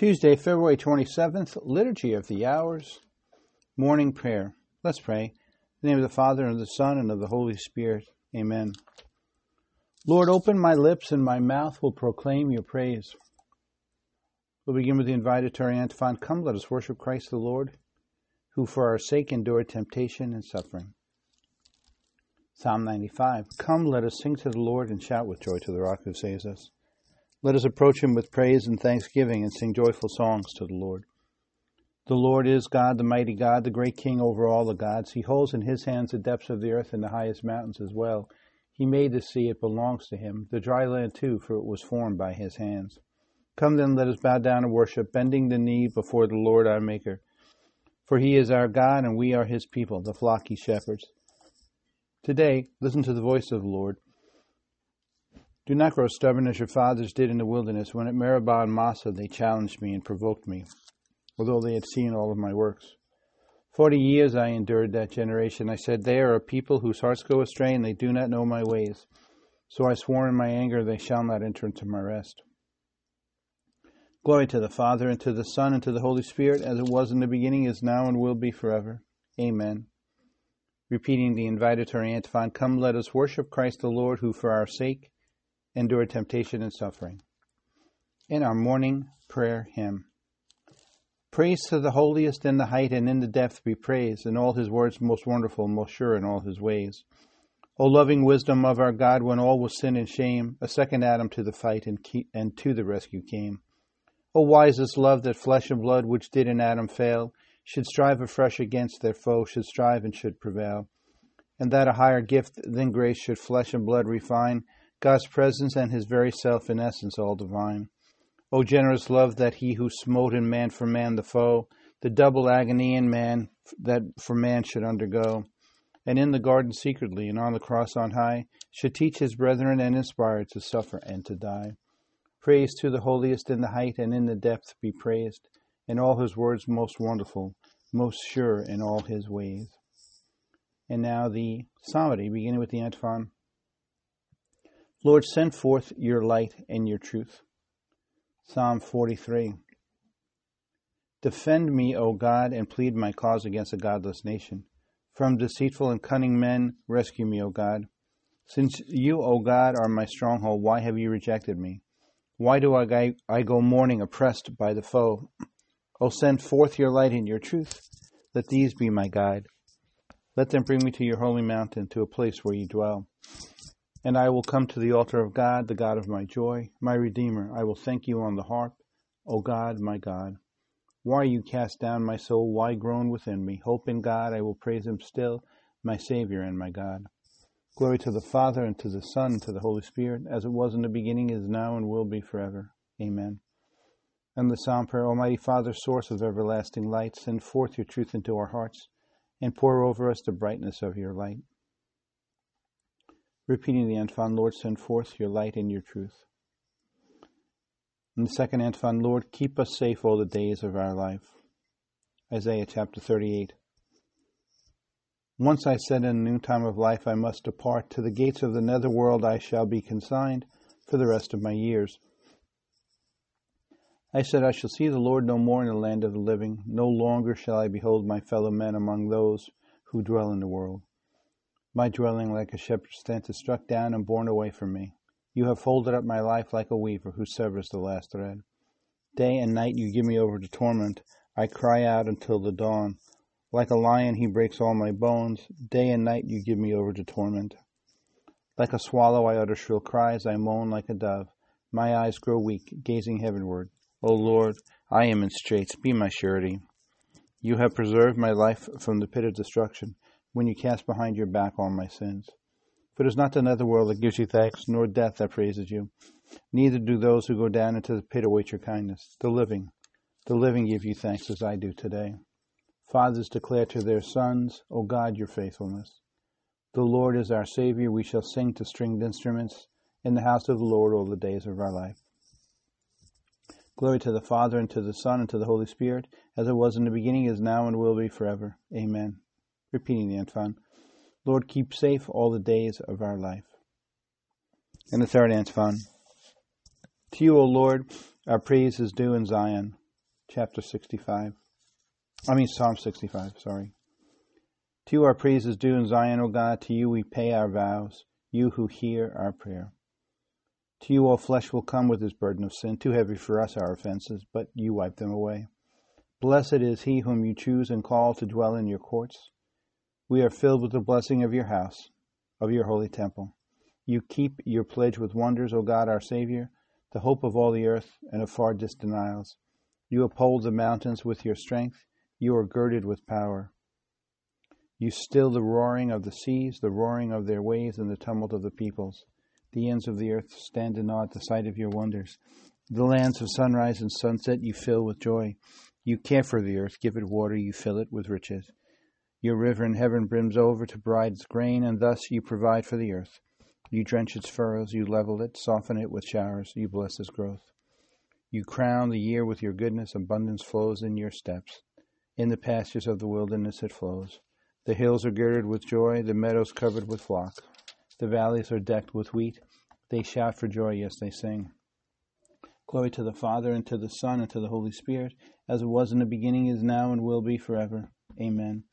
Tuesday, February 27th, Liturgy of the Hours, Morning Prayer. Let's pray. In the name of the Father, and of the Son, and of the Holy Spirit. Amen. Lord, open my lips, and my mouth will proclaim your praise. We'll begin with the invitatory antiphon. Come, let us worship Christ the Lord, who for our sake endured temptation and suffering. Psalm 95. Come, let us sing to the Lord and shout with joy to the rock who saves us. Let us approach him with praise and thanksgiving and sing joyful songs to the Lord. The Lord is God, the mighty God, the great King over all the gods. He holds in his hands the depths of the earth and the highest mountains as well. He made the sea, it belongs to him, the dry land too, for it was formed by his hands. Come then, let us bow down and worship, bending the knee before the Lord our Maker. For he is our God, and we are his people, the flock he shepherds. Today, listen to the voice of the Lord. Do not grow stubborn as your fathers did in the wilderness, when at Meribah and Massah they challenged me and provoked me, although they had seen all of my works. Forty years I endured that generation. I said, They are a people whose hearts go astray, and they do not know my ways. So I swore in my anger, They shall not enter into my rest. Glory to the Father, and to the Son, and to the Holy Spirit, as it was in the beginning, is now, and will be forever. Amen. Repeating the invitatory antiphon, Come, let us worship Christ the Lord, who for our sake endure temptation and suffering. In our morning prayer hymn. Praise to the holiest in the height and in the depth be praised, in all his words most wonderful, most sure in all his ways. O loving wisdom of our God, when all was sin and shame, a second Adam to the fight and, keep, and to the rescue came. O wisest love that flesh and blood, which did in Adam fail, should strive afresh against their foe, should strive and should prevail. And that a higher gift than grace should flesh and blood refine, God's presence and his very self in essence all divine. O generous love that he who smote in man for man the foe, the double agony in man that for man should undergo, and in the garden secretly and on the cross on high, should teach his brethren and inspire to suffer and to die. Praise to the holiest in the height and in the depth be praised, in all his words most wonderful, most sure in all his ways. And now the psalmody, beginning with the antiphon. Lord, send forth your light and your truth. Psalm 43. Defend me, O God, and plead my cause against a godless nation. From deceitful and cunning men, rescue me, O God. Since you, O God, are my stronghold, why have you rejected me? Why do I, go mourning, oppressed by the foe? O send forth your light and your truth. Let these be my guide. Let them bring me to your holy mountain, to a place where you dwell. And I will come to the altar of God, the God of my joy, my Redeemer. I will thank you on the harp, O God, my God. Why you cast down, my soul? Why groan within me? Hope in God, I will praise him still, my Savior and my God. Glory to the Father, and to the Son, and to the Holy Spirit, as it was in the beginning, is now, and will be forever. Amen. And the Psalm prayer, Almighty Father, source of everlasting light, send forth your truth into our hearts, and pour over us the brightness of your light. Repeating the antiphon, Lord, send forth your light and your truth. In the second antiphon, Lord, keep us safe all the days of our life. Isaiah chapter 38. Once I said in the noontime of life I must depart. To the gates of the nether world I shall be consigned for the rest of my years. I said, I shall see the Lord no more in the land of the living. No longer shall I behold my fellow men among those who dwell in the world. My dwelling like a shepherd's tent is struck down and borne away from me. You have folded up my life like a weaver who severs the last thread. Day and night you give me over to torment. I cry out until the dawn. Like a lion he breaks all my bones. Day and night you give me over to torment. Like a swallow I utter shrill cries. I moan like a dove. My eyes grow weak, gazing heavenward. O Lord, I am in straits. Be my surety. You have preserved my life from the pit of destruction when you cast behind your back all my sins. For it is not the netherworld that gives you thanks, nor death that praises you. Neither do those who go down into the pit await your kindness. The living, the living give you thanks as I do today. Fathers declare to their sons, O God, your faithfulness. The Lord is our Savior. We shall sing to stringed instruments in the house of the Lord all the days of our life. Glory to the Father, and to the Son, and to the Holy Spirit, as it was in the beginning, is now, and will be forever. Amen repeating the antiphon. Lord, keep safe all the days of our life. And the third antiphon. To you, O Lord, our praise is due in Zion. chapter 65. I mean, Psalm 65, sorry. To you our praise is due in Zion, O God. To you we pay our vows, you who hear our prayer. To you all flesh will come with his burden of sin. Too heavy for us our offenses, but you wipe them away. Blessed is he whom you choose and call to dwell in your courts. We are filled with the blessing of your house, of your holy temple. You keep your pledge with wonders, O God, our Savior, the hope of all the earth and of far distant isles. You uphold the mountains with your strength. You are girded with power. You still the roaring of the seas, the roaring of their waves, and the tumult of the peoples. The ends of the earth stand in awe at the sight of your wonders. The lands of sunrise and sunset you fill with joy. You care for the earth, give it water, you fill it with riches. Your river in heaven brims over to provide its grain, and thus you provide for the earth. You drench its furrows, you level it, soften it with showers, you bless its growth. You crown the year with your goodness, abundance flows in your steps. In the pastures of the wilderness it flows. The hills are girded with joy, the meadows covered with flock. The valleys are decked with wheat. They shout for joy, yes, they sing. Glory to the Father, and to the Son, and to the Holy Spirit, as it was in the beginning, is now, and will be forever. Amen.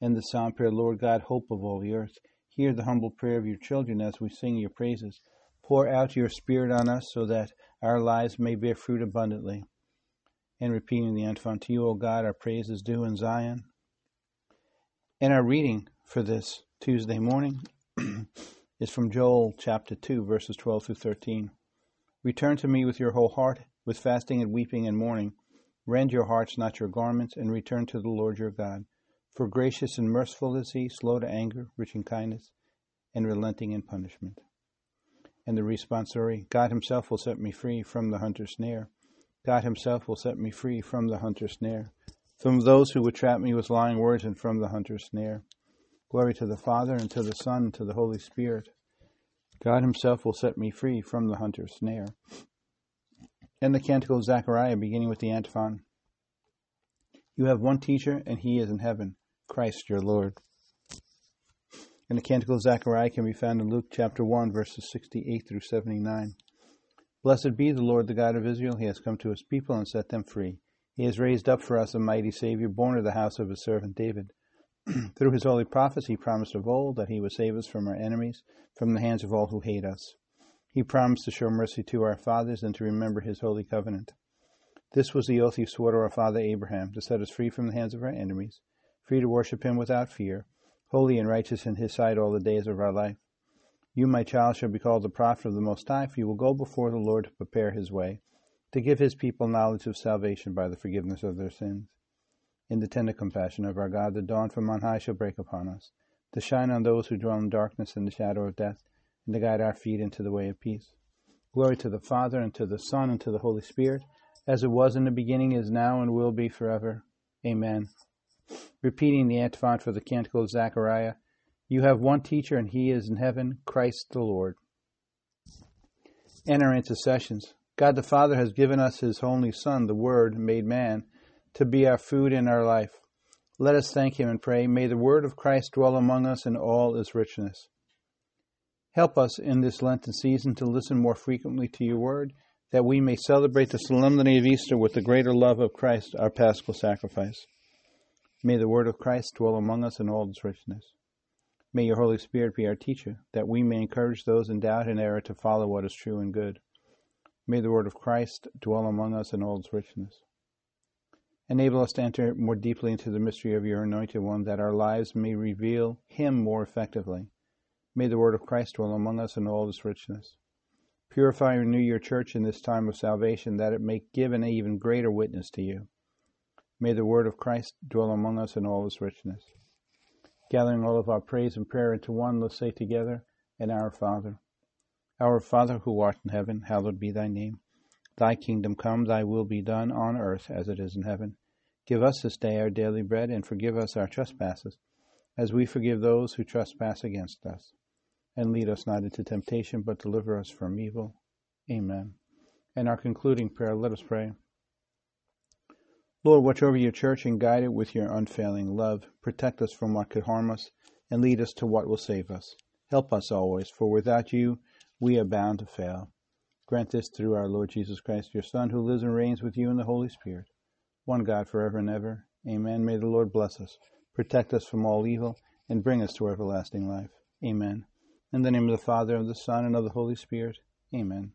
And the psalm prayer, Lord God, hope of all the earth, hear the humble prayer of your children as we sing your praises. Pour out your Spirit on us so that our lives may bear fruit abundantly. And repeating the antiphon, to you, O God, our praise is due in Zion. And our reading for this Tuesday morning is from Joel chapter 2, verses 12 through 13. Return to me with your whole heart, with fasting and weeping and mourning. Rend your hearts, not your garments, and return to the Lord your God. For gracious and merciful is he, slow to anger, rich in kindness, and relenting in punishment. And the responsory God himself will set me free from the hunter's snare. God himself will set me free from the hunter's snare from those who would trap me with lying words and from the hunter's snare. Glory to the Father, and to the Son, and to the Holy Spirit. God Himself will set me free from the hunter's snare. And the Canticle of Zechariah, beginning with the antiphon You have one teacher, and He is in heaven, Christ your Lord. And the Canticle of Zechariah can be found in Luke chapter 1, verses 68 through 79. Blessed be the Lord, the God of Israel. He has come to his people and set them free. He has raised up for us a mighty Savior, born of the house of his servant David. Through his holy prophets, he promised of old that he would save us from our enemies, from the hands of all who hate us. He promised to show mercy to our fathers and to remember his holy covenant. This was the oath he swore to our father Abraham, to set us free from the hands of our enemies, free to worship him without fear, holy and righteous in his sight all the days of our life. You, my child, shall be called the prophet of the Most High, for you will go before the Lord to prepare his way to give his people knowledge of salvation by the forgiveness of their sins. In the tender compassion of our God, the dawn from on high shall break upon us, to shine on those who dwell in darkness and the shadow of death, and to guide our feet into the way of peace. Glory to the Father, and to the Son, and to the Holy Spirit, as it was in the beginning, is now, and will be forever. Amen. Repeating the antiphon for the Canticle of Zechariah, You have one teacher, and he is in heaven, Christ the Lord. Our intercessions. God the Father has given us His only Son, the Word made man, to be our food and our life. Let us thank Him and pray, May the Word of Christ dwell among us in all its richness. Help us in this Lenten season to listen more frequently to your Word, that we may celebrate the solemnity of Easter with the greater love of Christ, our paschal sacrifice. May the Word of Christ dwell among us in all its richness. May your Holy Spirit be our teacher, that we may encourage those in doubt and error to follow what is true and good. May the word of Christ dwell among us in all its richness. Enable us to enter more deeply into the mystery of your anointed one, that our lives may reveal him more effectively. May the word of Christ dwell among us in all its richness. Purify and renew your church in this time of salvation, that it may give an even greater witness to you. May the word of Christ dwell among us in all its richness. Gathering all of our praise and prayer into one, let's say together, and our Father our Father who art in heaven, hallowed be thy name. Thy kingdom come, thy will be done on earth as it is in heaven. Give us this day our daily bread, and forgive us our trespasses, as we forgive those who trespass against us. And lead us not into temptation, but deliver us from evil. Amen. And our concluding prayer, let us pray. Lord, watch over your church and guide it with your unfailing love. Protect us from what could harm us, and lead us to what will save us. Help us always, for without you, we are bound to fail. Grant this through our Lord Jesus Christ, your Son, who lives and reigns with you in the Holy Spirit, one God forever and ever. Amen. May the Lord bless us, protect us from all evil, and bring us to everlasting life. Amen. In the name of the Father, and of the Son, and of the Holy Spirit. Amen.